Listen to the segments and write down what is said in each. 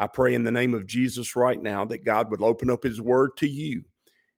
I pray in the name of Jesus right now that God would open up his word to you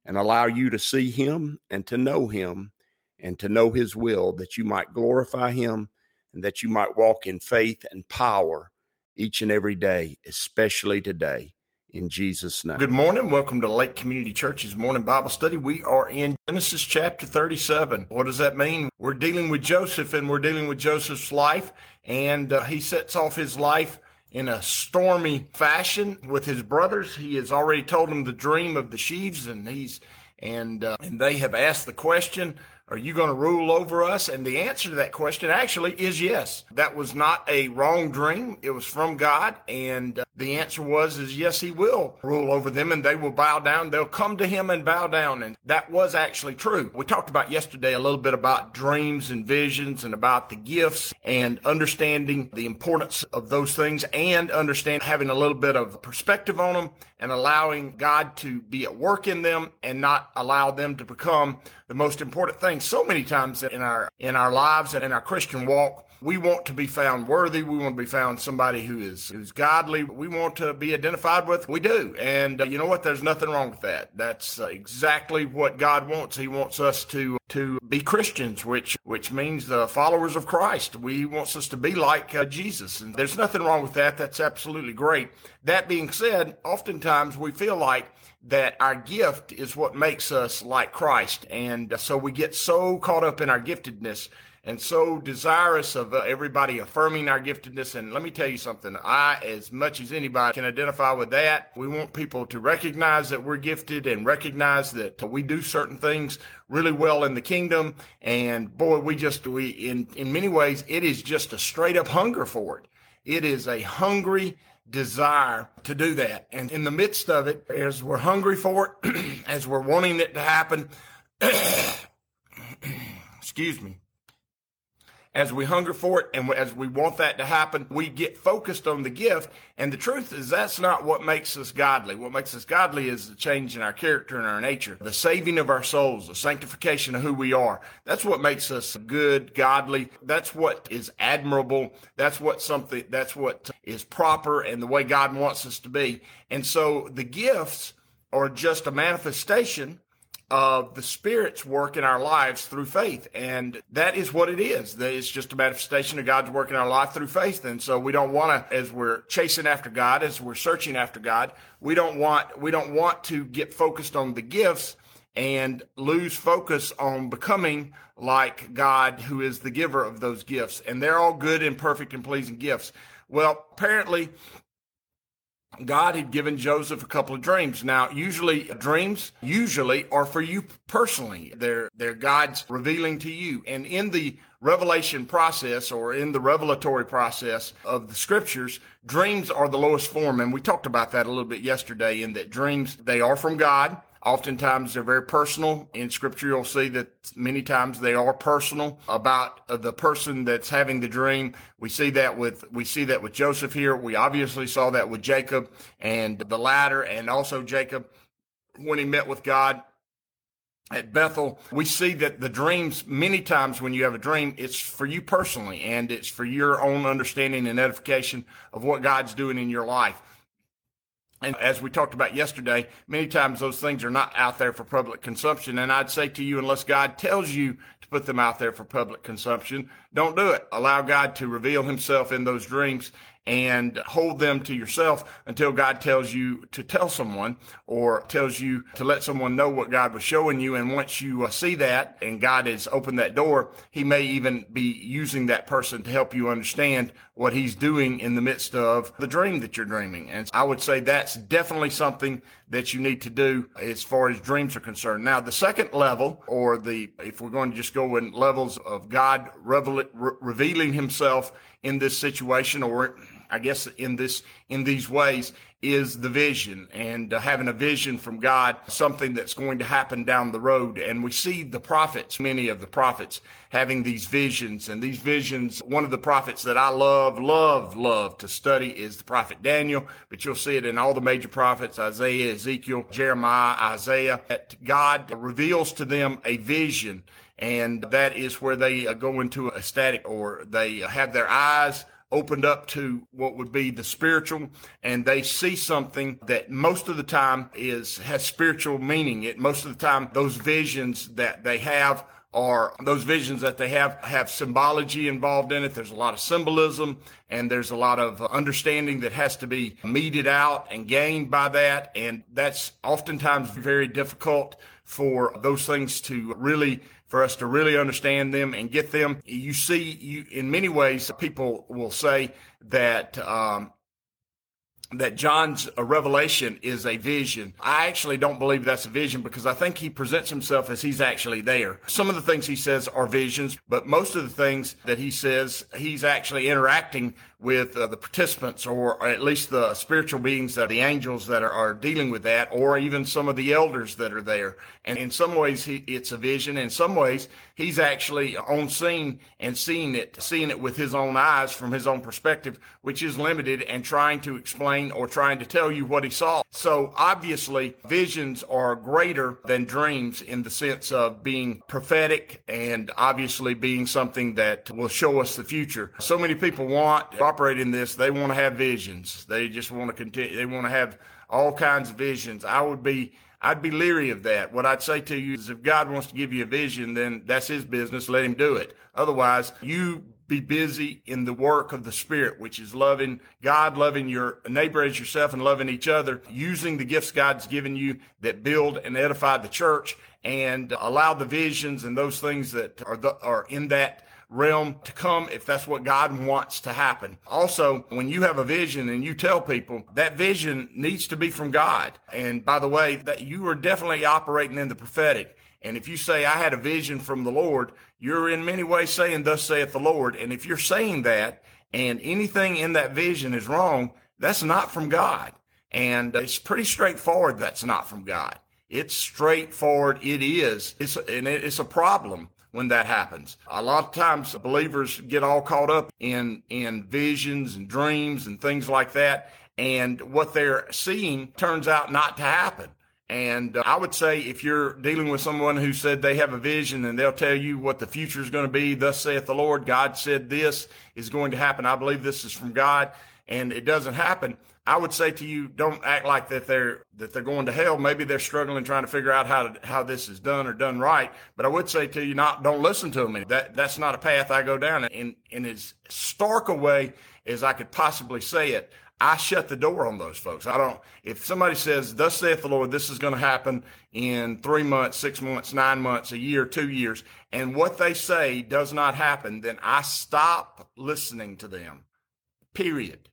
and allow you to see him and to know him and to know his will, that you might glorify him and that you might walk in faith and power each and every day, especially today. In Jesus' name. Good morning. Welcome to Lake Community Church's morning Bible study. We are in Genesis chapter 37. What does that mean? We're dealing with Joseph and we're dealing with Joseph's life, and uh, he sets off his life in a stormy fashion with his brothers. He has already told them the dream of the sheaves, and he's and uh, and they have asked the question, "Are you going to rule over us?" And the answer to that question actually is yes. That was not a wrong dream; it was from God, and uh, the answer was is yes, He will rule over them, and they will bow down. They'll come to Him and bow down, and that was actually true. We talked about yesterday a little bit about dreams and visions, and about the gifts, and understanding the importance of those things, and understand having a little bit of perspective on them, and allowing God to be at work in them, and not allow them to become the most important thing. So many times in our in our lives and in our Christian walk, we want to be found worthy. We want to be found somebody who is who's godly. We want to be identified with. We do, and uh, you know what? There's nothing wrong with that. That's uh, exactly what God wants. He wants us to to be Christians, which which means the followers of Christ. We wants us to be like uh, Jesus, and there's nothing wrong with that. That's absolutely great. That being said, oftentimes we feel like that our gift is what makes us like Christ. And so we get so caught up in our giftedness and so desirous of uh, everybody affirming our giftedness. And let me tell you something. I, as much as anybody, can identify with that. We want people to recognize that we're gifted and recognize that we do certain things really well in the kingdom. And boy, we just, we, in, in many ways, it is just a straight up hunger for it. It is a hungry, desire to do that. And in the midst of it, as we're hungry for it, as we're wanting it to happen, excuse me, as we hunger for it and as we want that to happen, we get focused on the gift. And the truth is, that's not what makes us godly. What makes us godly is the change in our character and our nature, the saving of our souls, the sanctification of who we are. That's what makes us good, godly. That's what is admirable. That's what something, that's what is proper and the way God wants us to be. And so the gifts are just a manifestation of the Spirit's work in our lives through faith. And that is what it is. That It's just a manifestation of God's work in our life through faith. And so we don't want to, as we're chasing after God, as we're searching after God, we don't want, we don't want to get focused on the gifts and lose focus on becoming like God, who is the giver of those gifts. And they're all good and perfect and pleasing gifts. Well, apparently God had given Joseph a couple of dreams. Now, usually dreams usually are for you personally. They're they're God's revealing to you. And in the revelation process or in the revelatory process of the scriptures, dreams are the lowest form. And we talked about that a little bit yesterday in that dreams they are from God. Oftentimes they're very personal. In scripture, you'll see that many times they are personal about uh, the person that's having the dream. We see that with, we see that with Joseph here. We obviously saw that with Jacob and the ladder and also Jacob when he met with God at Bethel, we see that the dreams, many times when you have a dream, it's for you personally and it's for your own understanding and edification of what God's doing in your life. And as we talked about yesterday, many times those things are not out there for public consumption. And I'd say to you, unless God tells you to put them out there for public consumption, don't do it. Allow God to reveal himself in those dreams and hold them to yourself until God tells you to tell someone or tells you to let someone know what God was showing you. And once you uh, see that and God has opened that door, he may even be using that person to help you understand what he's doing in the midst of the dream that you're dreaming. And I would say that's definitely something that you need to do as far as dreams are concerned. Now, the second level, or the, if we're going to just go in levels of God reveal, re- revealing himself in this situation or I guess in this in these ways is the vision and uh, having a vision from God, something that's going to happen down the road. And we see the prophets, many of the prophets having these visions and these visions. One of the prophets that I love, love, love to study is the prophet Daniel, but you'll see it in all the major prophets, Isaiah, Ezekiel, Jeremiah, Isaiah, that God reveals to them a vision and that is where they uh, go into a static or they have their eyes opened up to what would be the spiritual and they see something that most of the time is has spiritual meaning. It most of the time those visions that they have are those visions that they have have symbology involved in it. There's a lot of symbolism and there's a lot of understanding that has to be meted out and gained by that and that's oftentimes very difficult for those things to really for us to really understand them and get them. You see, you in many ways, people will say that um, that John's revelation is a vision. I actually don't believe that's a vision because I think he presents himself as he's actually there. Some of the things he says are visions, but most of the things that he says, he's actually interacting with uh, the participants or at least the spiritual beings that the angels that are, are, dealing with that or even some of the elders that are there. And in some ways he, it's a vision. In some ways he's actually on scene and seeing it seeing it with his own eyes from his own perspective which is limited and trying to explain or trying to tell you what he saw. So obviously visions are greater than dreams in the sense of being prophetic and obviously being something that will show us the future. So many people want in this, they want to have visions. They just want to continue. They want to have all kinds of visions. I would be, I'd be leery of that. What I'd say to you is if God wants to give you a vision, then that's his business. Let him do it. Otherwise, you be busy in the work of the Spirit, which is loving God, loving your neighbor as yourself, and loving each other, using the gifts God's given you that build and edify the church, and allow the visions and those things that are the, are in that realm to come if that's what God wants to happen. Also, when you have a vision and you tell people that vision needs to be from God. And by the way, that you are definitely operating in the prophetic. And if you say, I had a vision from the Lord, you're in many ways saying, Thus saith the Lord. And if you're saying that and anything in that vision is wrong, that's not from God. And it's pretty straightforward that's not from God. It's straightforward. It is. It's, and it's a problem when that happens. A lot of times believers get all caught up in, in visions and dreams and things like that. And what they're seeing turns out not to happen. And uh, I would say if you're dealing with someone who said they have a vision and they'll tell you what the future is going to be, thus saith the Lord, God said this is going to happen. I believe this is from God and it doesn't happen. I would say to you, don't act like that they're that they're going to hell. Maybe they're struggling trying to figure out how to, how this is done or done right. But I would say to you, not don't listen to them. That that's not a path I go down. In in as stark a way as I could possibly say it, I shut the door on those folks. I don't. If somebody says, "Thus saith the Lord," this is going to happen in three months, six months, nine months, a year, two years, and what they say does not happen, then I stop listening to them. Period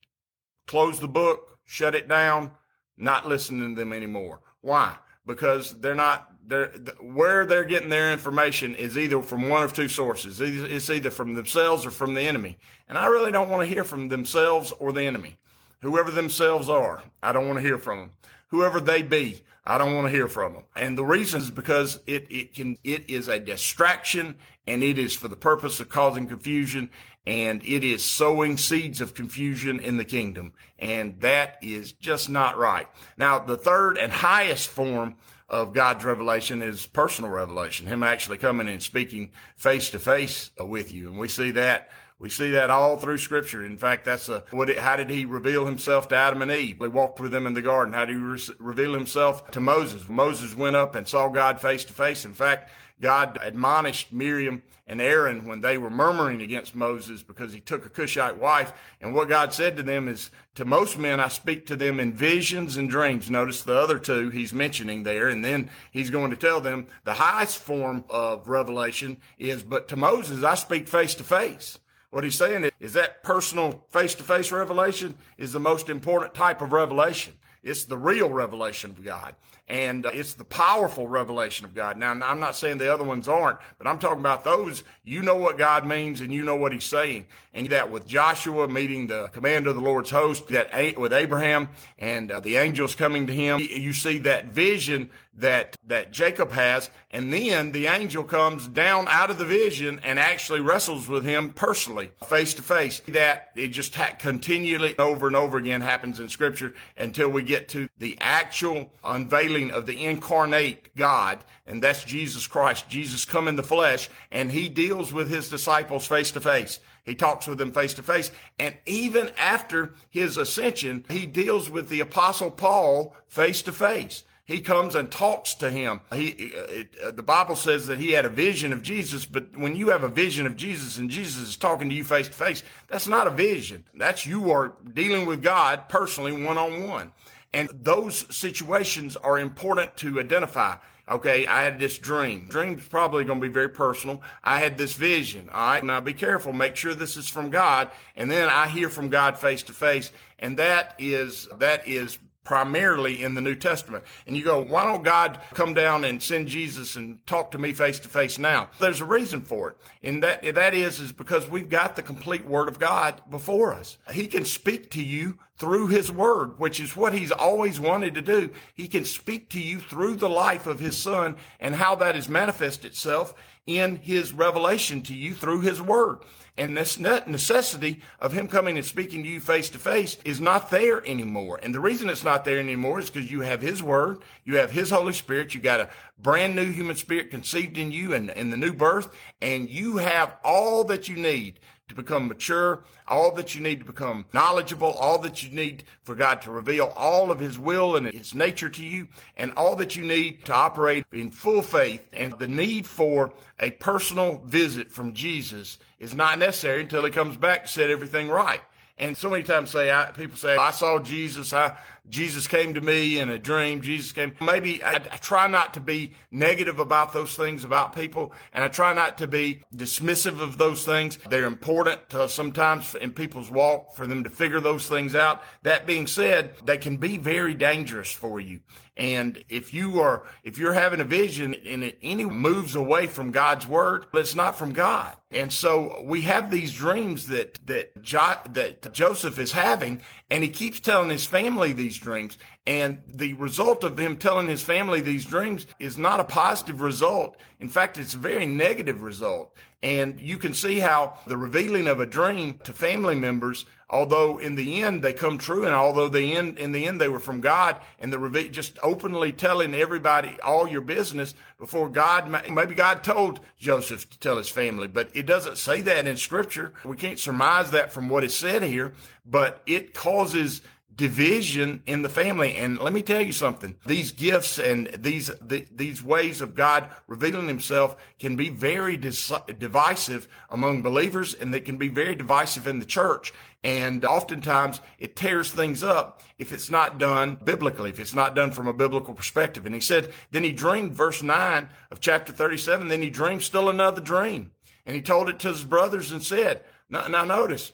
close the book, shut it down, not listening to them anymore. Why? Because they're not they're where they're getting their information is either from one of two sources. It's either from themselves or from the enemy. And I really don't want to hear from themselves or the enemy. Whoever themselves are, I don't want to hear from them. Whoever they be, I don't want to hear from them. And the reason is because it, it can, it is a distraction and it is for the purpose of causing confusion and it is sowing seeds of confusion in the kingdom. And that is just not right. Now, the third and highest form of God's revelation is personal revelation, Him actually coming and speaking face to face with you. And we see that. We see that all through Scripture. In fact, that's a what. It, how did He reveal Himself to Adam and Eve? He walked with them in the garden. How did He re- reveal Himself to Moses? Moses went up and saw God face to face. In fact, God admonished Miriam and Aaron when they were murmuring against Moses because he took a Cushite wife. And what God said to them is, to most men, I speak to them in visions and dreams. Notice the other two he's mentioning there. And then he's going to tell them the highest form of revelation is, but to Moses, I speak face to face. What he's saying is, is that personal face to face revelation is the most important type of revelation. It's the real revelation of God. And uh, it's the powerful revelation of God. Now, I'm not saying the other ones aren't, but I'm talking about those. You know what God means and you know what he's saying. And that with Joshua meeting the commander of the Lord's host, that with Abraham and uh, the angels coming to him, you see that vision that that Jacob has, and then the angel comes down out of the vision and actually wrestles with him personally, face to face. That it just ha- continually over and over again happens in Scripture until we get to the actual unveiling of the incarnate God, and that's Jesus Christ. Jesus come in the flesh, and he deals with his disciples face to face. He talks with them face to face. And even after his ascension, he deals with the apostle Paul face to face he comes and talks to him. He, it, uh, the Bible says that he had a vision of Jesus, but when you have a vision of Jesus and Jesus is talking to you face to face, that's not a vision. That's you are dealing with God personally, one on one. And those situations are important to identify. Okay, I had this dream. Dream's probably going to be very personal. I had this vision. All right, now be careful. Make sure this is from God. And then I hear from God face to face. And that is, that is primarily in the New Testament. And you go, why don't God come down and send Jesus and talk to me face to face now? There's a reason for it. And that, that is, is because we've got the complete word of God before us. He can speak to you through his word, which is what he's always wanted to do. He can speak to you through the life of his son and how that has manifested itself in his revelation to you through his word. And this necessity of him coming and speaking to you face to face is not there anymore. And the reason it's not there anymore is because you have his word, you have his Holy Spirit, you got a brand new human spirit conceived in you and in, the new birth, and you have all that you need to become mature, all that you need to become knowledgeable, all that you need for God to reveal all of his will and his nature to you, and all that you need to operate in full faith. And the need for a personal visit from Jesus is not necessary until he comes back to set everything right. And so many times say I, people say I saw Jesus. I Jesus came to me in a dream. Jesus came. Maybe I, I, try not to be negative about those things about people, and I try not to be dismissive of those things. They're important sometimes in people's walk for them to figure those things out. That being said, they can be very dangerous for you. And if you are, if you're having a vision and it any moves away from God's word, it's not from God. And so we have these dreams that, that, jo- that Joseph is having, and he keeps telling his family these dreams. And the result of him telling his family these dreams is not a positive result. In fact, it's a very negative result. And you can see how the revealing of a dream to family members, although in the end they come true, and although the end in the end they were from God, and the reve- just openly telling everybody all your business before God, maybe God told Joseph to tell his family, but it doesn't say that in Scripture. We can't surmise that from what is said here, but it causes division in the family. And let me tell you something: these gifts and these the, these ways of God revealing Himself can be very dis- divisive among believers, and they can be very divisive in the church. And oftentimes it tears things up if it's not done biblically, if it's not done from a biblical perspective. And he said, then he dreamed, verse 9 of chapter 37, then he dreamed still another dream. And he told it to his brothers and said, now, now notice,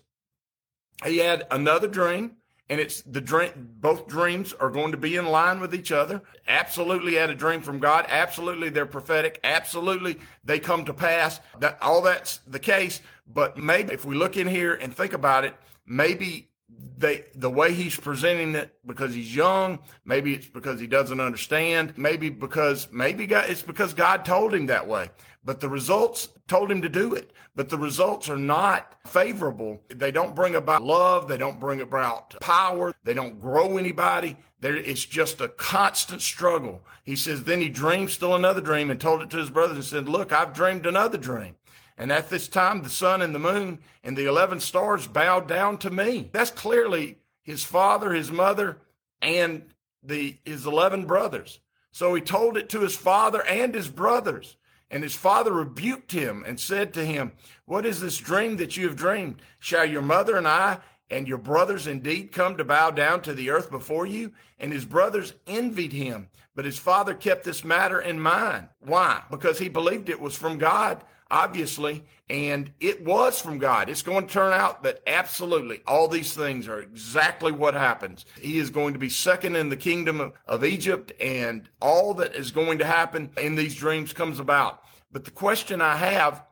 he had another dream and it's the dream both dreams are going to be in line with each other. Absolutely had a dream from god. Absolutely they're prophetic. Absolutely they come to pass. That all that's the case. But maybe if we look in here and think about it maybe they the way he's presenting it because he's young maybe it's because he doesn't understand maybe because maybe god, it's because god told him that way but the results told him to do it. But the results are not favorable. They don't bring about love. They don't bring about power. They don't grow anybody. There, it's just a constant struggle. He says, then he dreamed still another dream and told it to his brothers and said, look, I've dreamed another dream. And at this time, the sun and the moon and the 11 stars bowed down to me. That's clearly his father, his mother, and the, his 11 brothers. So he told it to his father and his brothers. And his father rebuked him and said to him, What is this dream that you have dreamed? Shall your mother and I and your brothers indeed come to bow down to the earth before you? And his brothers envied him. But his father kept this matter in mind. Why? Because he believed it was from God. obviously, and it was from God. It's going to turn out that absolutely all these things are exactly what happens. He is going to be second in the kingdom of, Egypt, and all that is going to happen in these dreams comes about. But the question I have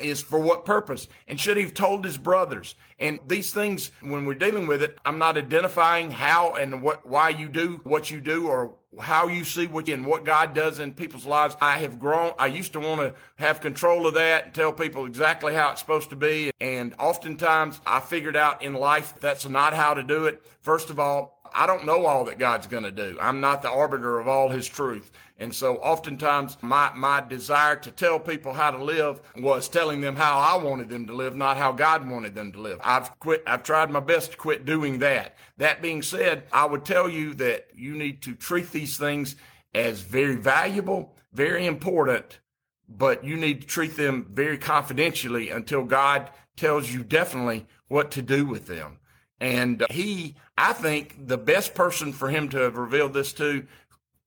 is for what purpose? And should he have told his brothers? And these things, when we're dealing with it, I'm not identifying how and what, why you do what you do or how you see what and what God does in people's lives. I have grown. I used to want to have control of that and tell people exactly how it's supposed to be. And oftentimes I figured out in life that's not how to do it. First of all, I don't know all that God's going to do. I'm not the arbiter of all his truth. And so oftentimes my, my desire to tell people how to live was telling them how I wanted them to live, not how God wanted them to live. I've quit, I've tried my best to quit doing that. That being said, I would tell you that you need to treat these things as very valuable, very important, but you need to treat them very confidentially until God tells you definitely what to do with them. And uh, he, I think the best person for him to have revealed this to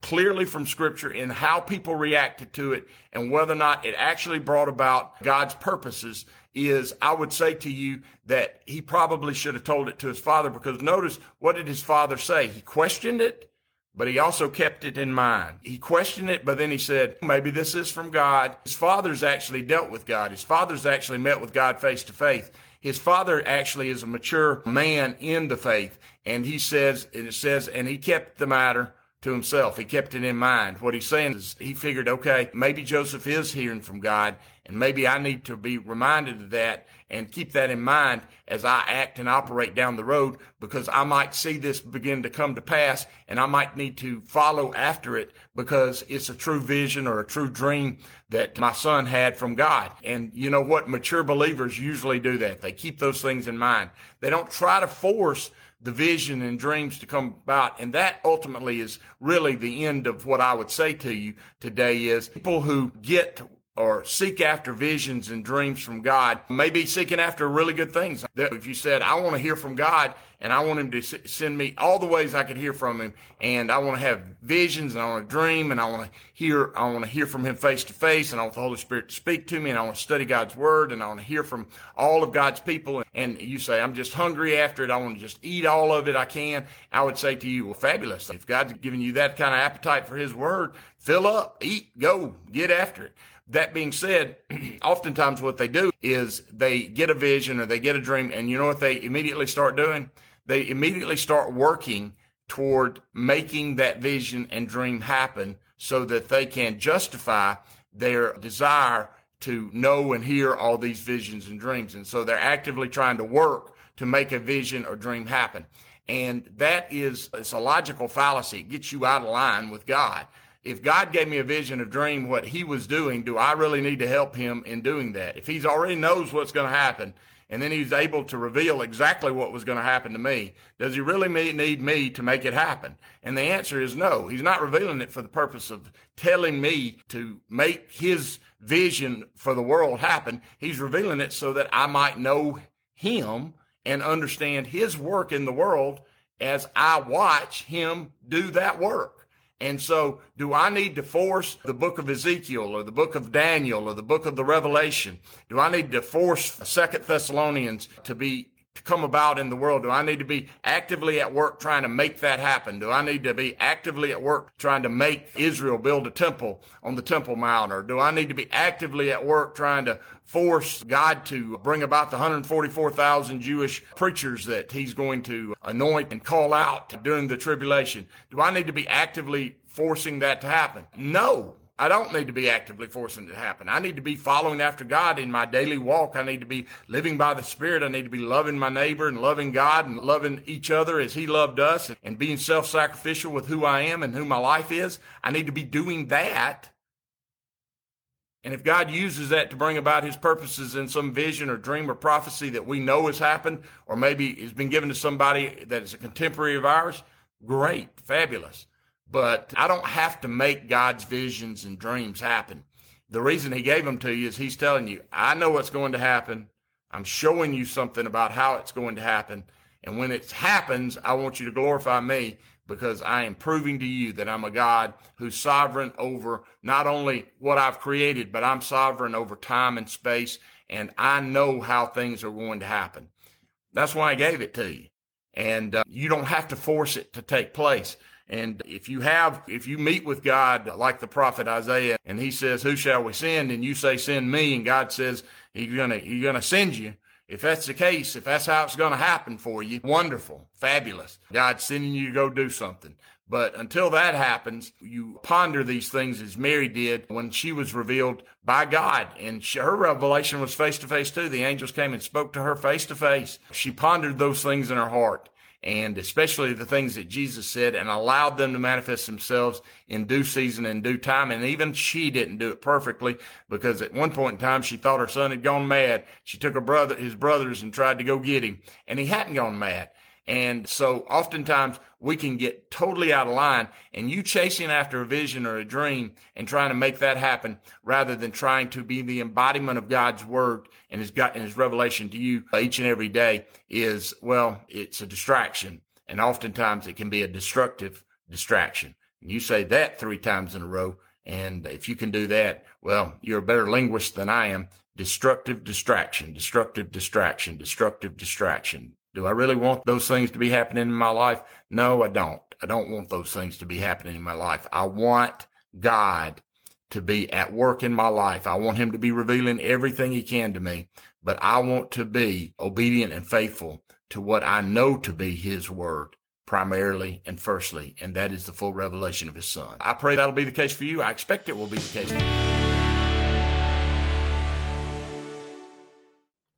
clearly from scripture in how people reacted to it and whether or not it actually brought about God's purposes is I would say to you that he probably should have told it to his father because notice what did his father say? He questioned it, but he also kept it in mind. He questioned it, but then he said, maybe this is from God. His father's actually dealt with God. His father's actually met with God face to face. His father actually is a mature man in the faith. And he says, and it says, and he kept the matter to himself. He kept it in mind. What he's saying is he figured, okay, maybe Joseph is hearing from God, and maybe I need to be reminded of that and keep that in mind as I act and operate down the road because I might see this begin to come to pass and I might need to follow after it because it's a true vision or a true dream that my son had from God. And you know what? Mature believers usually do that. They keep those things in mind. They don't try to force the vision and dreams to come about. And that ultimately is really the end of what I would say to you today is people who get or seek after visions and dreams from God maybe seeking after really good things. If you said, I want to hear from God and I want him to send me all the ways I could hear from him. And I want to have visions and I want to dream and I want to hear, I want to hear from him face to face and I want the Holy Spirit to speak to me and I want to study God's word and I want to hear from all of God's people. And you say, I'm just hungry after it. I want to just eat all of it I can. I would say to you, well, fabulous. If God's giving you that kind of appetite for his word, fill up, eat, go, get after it. That being said, oftentimes what they do is they get a vision or they get a dream and you know what they immediately start doing? they immediately start working toward making that vision and dream happen so that they can justify their desire to know and hear all these visions and dreams. And so they're actively trying to work to make a vision or dream happen. And that is, it's a logical fallacy. It gets you out of line with God. If God gave me a vision, a dream, what he was doing, do I really need to help him in doing that? If he's already knows what's going to happen, and then he's able to reveal exactly what was going to happen to me. Does he really need me to make it happen? And the answer is no. He's not revealing it for the purpose of telling me to make his vision for the world happen. He's revealing it so that I might know him and understand his work in the world as I watch him do that work. And so, do I need to force the book of Ezekiel or the book of Daniel or the book of the Revelation? Do I need to force Second Thessalonians to be come about in the world? Do I need to be actively at work trying to make that happen? Do I need to be actively at work trying to make Israel build a temple on the Temple Mount? Or do I need to be actively at work trying to force God to bring about the 144,000 Jewish preachers that he's going to anoint and call out during the tribulation? Do I need to be actively forcing that to happen? No. I don't need to be actively forcing it to happen. I need to be following after God in my daily walk. I need to be living by the Spirit. I need to be loving my neighbor and loving God and loving each other as He loved us and being self sacrificial with who I am and who my life is. I need to be doing that and if God uses that to bring about his purposes in some vision or dream or prophecy that we know has happened, or maybe has been given to somebody that is a contemporary of ours, great, fabulous. But I don't have to make God's visions and dreams happen. The reason he gave them to you is he's telling you, I know what's going to happen. I'm showing you something about how it's going to happen. And when it happens, I want you to glorify me because I am proving to you that I'm a God who's sovereign over not only what I've created, but I'm sovereign over time and space, and I know how things are going to happen. That's why I gave it to you. And uh, you don't have to force it to take place. And if you have, if you meet with God like the prophet Isaiah, and he says, "Who shall we send?" and you say, "Send me," and God says, "He's gonna, He's gonna send you." If that's the case, if that's how it's going to happen for you, wonderful, fabulous. God's sending you to go do something. But until that happens, you ponder these things as Mary did when she was revealed by God. And she, her revelation was face to face too. The angels came and spoke to her face to face. She pondered those things in her heart and especially the things that Jesus said and allowed them to manifest themselves in due season and due time. And even she didn't do it perfectly because at one point in time she thought her son had gone mad. She took her brother, his brothers and tried to go get him and he hadn't gone mad. And so oftentimes we can get totally out of line and you chasing after a vision or a dream and trying to make that happen rather than trying to be the embodiment of God's word and his God and his revelation to you each and every day is, well, it's a distraction. And oftentimes it can be a destructive distraction. And you say that three times in a row. And if you can do that, well, you're a better linguist than I am. Destructive distraction, destructive distraction, destructive distraction. Do I really want those things to be happening in my life? No, I don't. I don't want those things to be happening in my life. I want God to be at work in my life. I want him to be revealing everything he can to me, but I want to be obedient and faithful to what I know to be his word primarily and firstly, and that is the full revelation of his son. I pray that'll be the case for you. I expect it will be the case